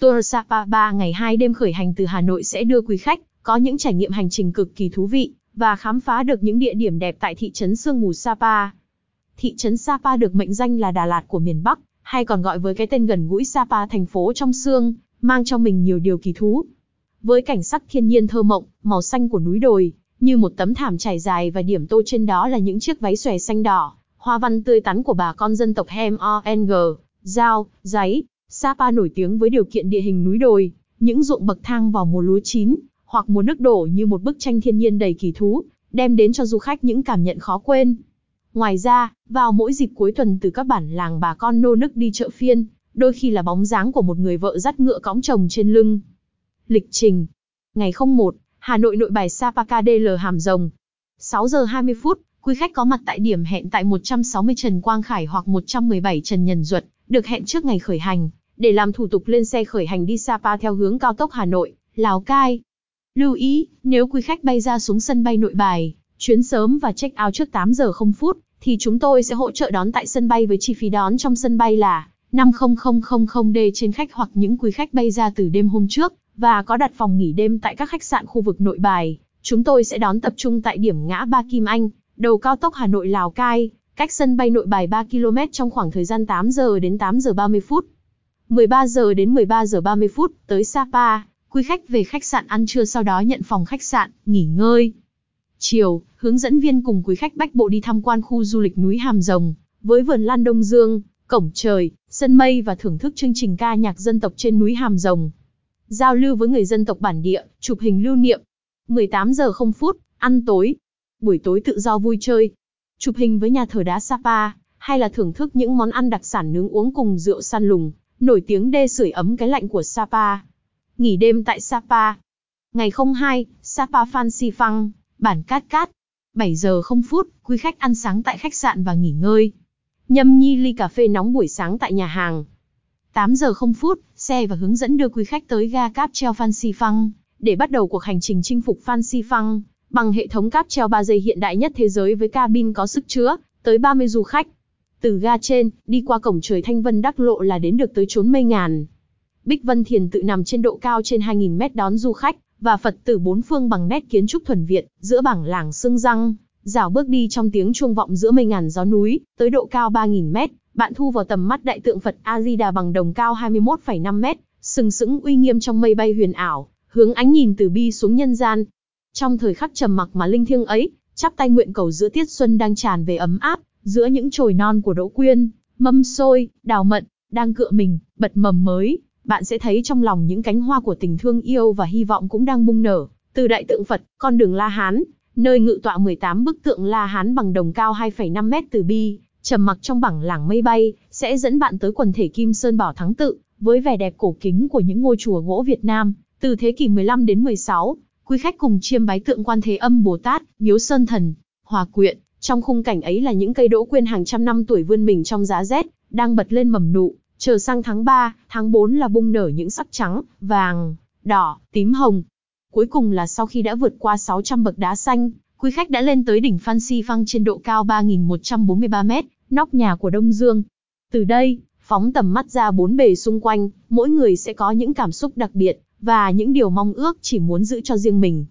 Tour Sapa 3 ngày 2 đêm khởi hành từ Hà Nội sẽ đưa quý khách có những trải nghiệm hành trình cực kỳ thú vị và khám phá được những địa điểm đẹp tại thị trấn Sương Mù Sapa. Thị trấn Sapa được mệnh danh là Đà Lạt của miền Bắc, hay còn gọi với cái tên gần gũi Sapa thành phố trong sương, mang trong mình nhiều điều kỳ thú. Với cảnh sắc thiên nhiên thơ mộng, màu xanh của núi đồi, như một tấm thảm trải dài và điểm tô trên đó là những chiếc váy xòe xanh đỏ, hoa văn tươi tắn của bà con dân tộc Hem ONG, Giao, Giấy. Sapa nổi tiếng với điều kiện địa hình núi đồi, những ruộng bậc thang vào mùa lúa chín, hoặc mùa nước đổ như một bức tranh thiên nhiên đầy kỳ thú, đem đến cho du khách những cảm nhận khó quên. Ngoài ra, vào mỗi dịp cuối tuần từ các bản làng bà con nô nức đi chợ phiên, đôi khi là bóng dáng của một người vợ dắt ngựa cõng chồng trên lưng. Lịch trình Ngày 01, Hà Nội nội bài Sapa KDL Hàm Rồng. 6 giờ 20 phút, quý khách có mặt tại điểm hẹn tại 160 Trần Quang Khải hoặc 117 Trần Nhân Duật, được hẹn trước ngày khởi hành, để làm thủ tục lên xe khởi hành đi Sapa theo hướng cao tốc Hà Nội, Lào Cai. Lưu ý, nếu quý khách bay ra xuống sân bay nội bài, chuyến sớm và check out trước 8 giờ 0 phút, thì chúng tôi sẽ hỗ trợ đón tại sân bay với chi phí đón trong sân bay là 50000D trên khách hoặc những quý khách bay ra từ đêm hôm trước và có đặt phòng nghỉ đêm tại các khách sạn khu vực nội bài. Chúng tôi sẽ đón tập trung tại điểm ngã ba Kim Anh, đầu cao tốc Hà Nội Lào Cai, cách sân bay nội bài 3 km trong khoảng thời gian 8 giờ đến 8 giờ 30 phút. 13 giờ đến 13 giờ 30 phút tới Sapa, quý khách về khách sạn ăn trưa sau đó nhận phòng khách sạn, nghỉ ngơi. Chiều, hướng dẫn viên cùng quý khách bách bộ đi tham quan khu du lịch núi Hàm Rồng, với vườn lan Đông Dương, cổng trời, sân mây và thưởng thức chương trình ca nhạc dân tộc trên núi Hàm Rồng. Giao lưu với người dân tộc bản địa, chụp hình lưu niệm. 18 giờ 0 phút, ăn tối. Buổi tối tự do vui chơi. Chụp hình với nhà thờ đá Sapa, hay là thưởng thức những món ăn đặc sản nướng uống cùng rượu săn lùng, nổi tiếng đê sưởi ấm cái lạnh của Sapa. Nghỉ đêm tại Sapa. Ngày 02, Sapa Fancy Fun, bản Cát Cát. 7 giờ 0 phút, quý khách ăn sáng tại khách sạn và nghỉ ngơi. Nhâm nhi ly cà phê nóng buổi sáng tại nhà hàng. 8 giờ 0 phút, xe và hướng dẫn đưa quý khách tới ga cáp treo Fancy Fun, để bắt đầu cuộc hành trình chinh phục Fancy Fun, bằng hệ thống cáp treo 3 giây hiện đại nhất thế giới với cabin có sức chứa, tới 30 du khách. Từ ga trên, đi qua cổng trời Thanh Vân Đắc Lộ là đến được tới chốn mây ngàn. Bích Vân Thiền tự nằm trên độ cao trên 2.000 mét đón du khách, và Phật tử bốn phương bằng nét kiến trúc thuần Việt, giữa bảng làng xương răng, rào bước đi trong tiếng chuông vọng giữa mây ngàn gió núi, tới độ cao 3.000 mét, bạn thu vào tầm mắt đại tượng Phật A-di-đà bằng đồng cao 21,5 mét, sừng sững uy nghiêm trong mây bay huyền ảo, hướng ánh nhìn từ bi xuống nhân gian. Trong thời khắc trầm mặc mà linh thiêng ấy, chắp tay nguyện cầu giữa tiết xuân đang tràn về ấm áp, giữa những chồi non của đỗ quyên, mâm xôi, đào mận, đang cựa mình, bật mầm mới, bạn sẽ thấy trong lòng những cánh hoa của tình thương yêu và hy vọng cũng đang bung nở. Từ đại tượng Phật, con đường La Hán, nơi ngự tọa 18 bức tượng La Hán bằng đồng cao 2,5 mét từ bi, trầm mặc trong bảng làng mây bay, sẽ dẫn bạn tới quần thể Kim Sơn Bảo Thắng Tự, với vẻ đẹp cổ kính của những ngôi chùa gỗ Việt Nam, từ thế kỷ 15 đến 16. Quý khách cùng chiêm bái tượng Quan Thế Âm Bồ Tát, Miếu Sơn Thần, Hòa Quyện. Trong khung cảnh ấy là những cây đỗ quyên hàng trăm năm tuổi vươn mình trong giá rét, đang bật lên mầm nụ, chờ sang tháng 3, tháng 4 là bung nở những sắc trắng, vàng, đỏ, tím hồng. Cuối cùng là sau khi đã vượt qua 600 bậc đá xanh, quý khách đã lên tới đỉnh Phan Xi Phăng trên độ cao 3.143 mét, nóc nhà của Đông Dương. Từ đây, phóng tầm mắt ra bốn bề xung quanh, mỗi người sẽ có những cảm xúc đặc biệt, và những điều mong ước chỉ muốn giữ cho riêng mình.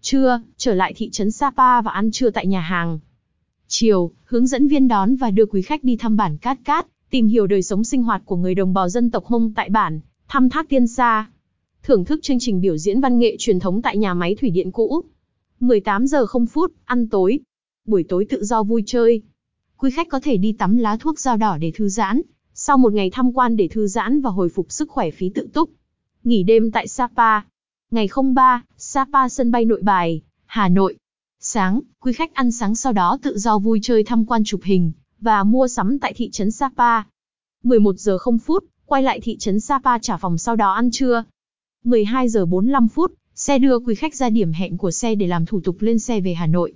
Trưa, trở lại thị trấn Sapa và ăn trưa tại nhà hàng. Chiều, hướng dẫn viên đón và đưa quý khách đi thăm bản Cát Cát, tìm hiểu đời sống sinh hoạt của người đồng bào dân tộc Hông tại bản, thăm thác tiên sa. Thưởng thức chương trình biểu diễn văn nghệ truyền thống tại nhà máy thủy điện cũ. 18 giờ 0 phút, ăn tối. Buổi tối tự do vui chơi. Quý khách có thể đi tắm lá thuốc dao đỏ để thư giãn, sau một ngày tham quan để thư giãn và hồi phục sức khỏe phí tự túc. Nghỉ đêm tại Sapa. Ngày 03, Sapa sân bay nội bài, Hà Nội. Sáng, quý khách ăn sáng sau đó tự do vui chơi tham quan chụp hình, và mua sắm tại thị trấn Sapa. 11 giờ 0 phút, quay lại thị trấn Sapa trả phòng sau đó ăn trưa. 12 giờ 45 phút, xe đưa quý khách ra điểm hẹn của xe để làm thủ tục lên xe về Hà Nội.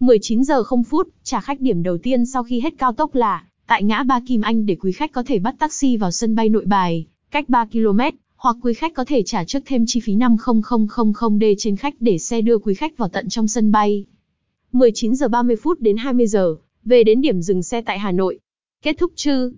19 giờ 0 phút, trả khách điểm đầu tiên sau khi hết cao tốc là tại ngã ba Kim Anh để quý khách có thể bắt taxi vào sân bay Nội Bài, cách 3 km, hoặc quý khách có thể trả trước thêm chi phí 50000D trên khách để xe đưa quý khách vào tận trong sân bay. 19 giờ 30 phút đến 20 giờ, về đến điểm dừng xe tại Hà Nội. Kết thúc chư.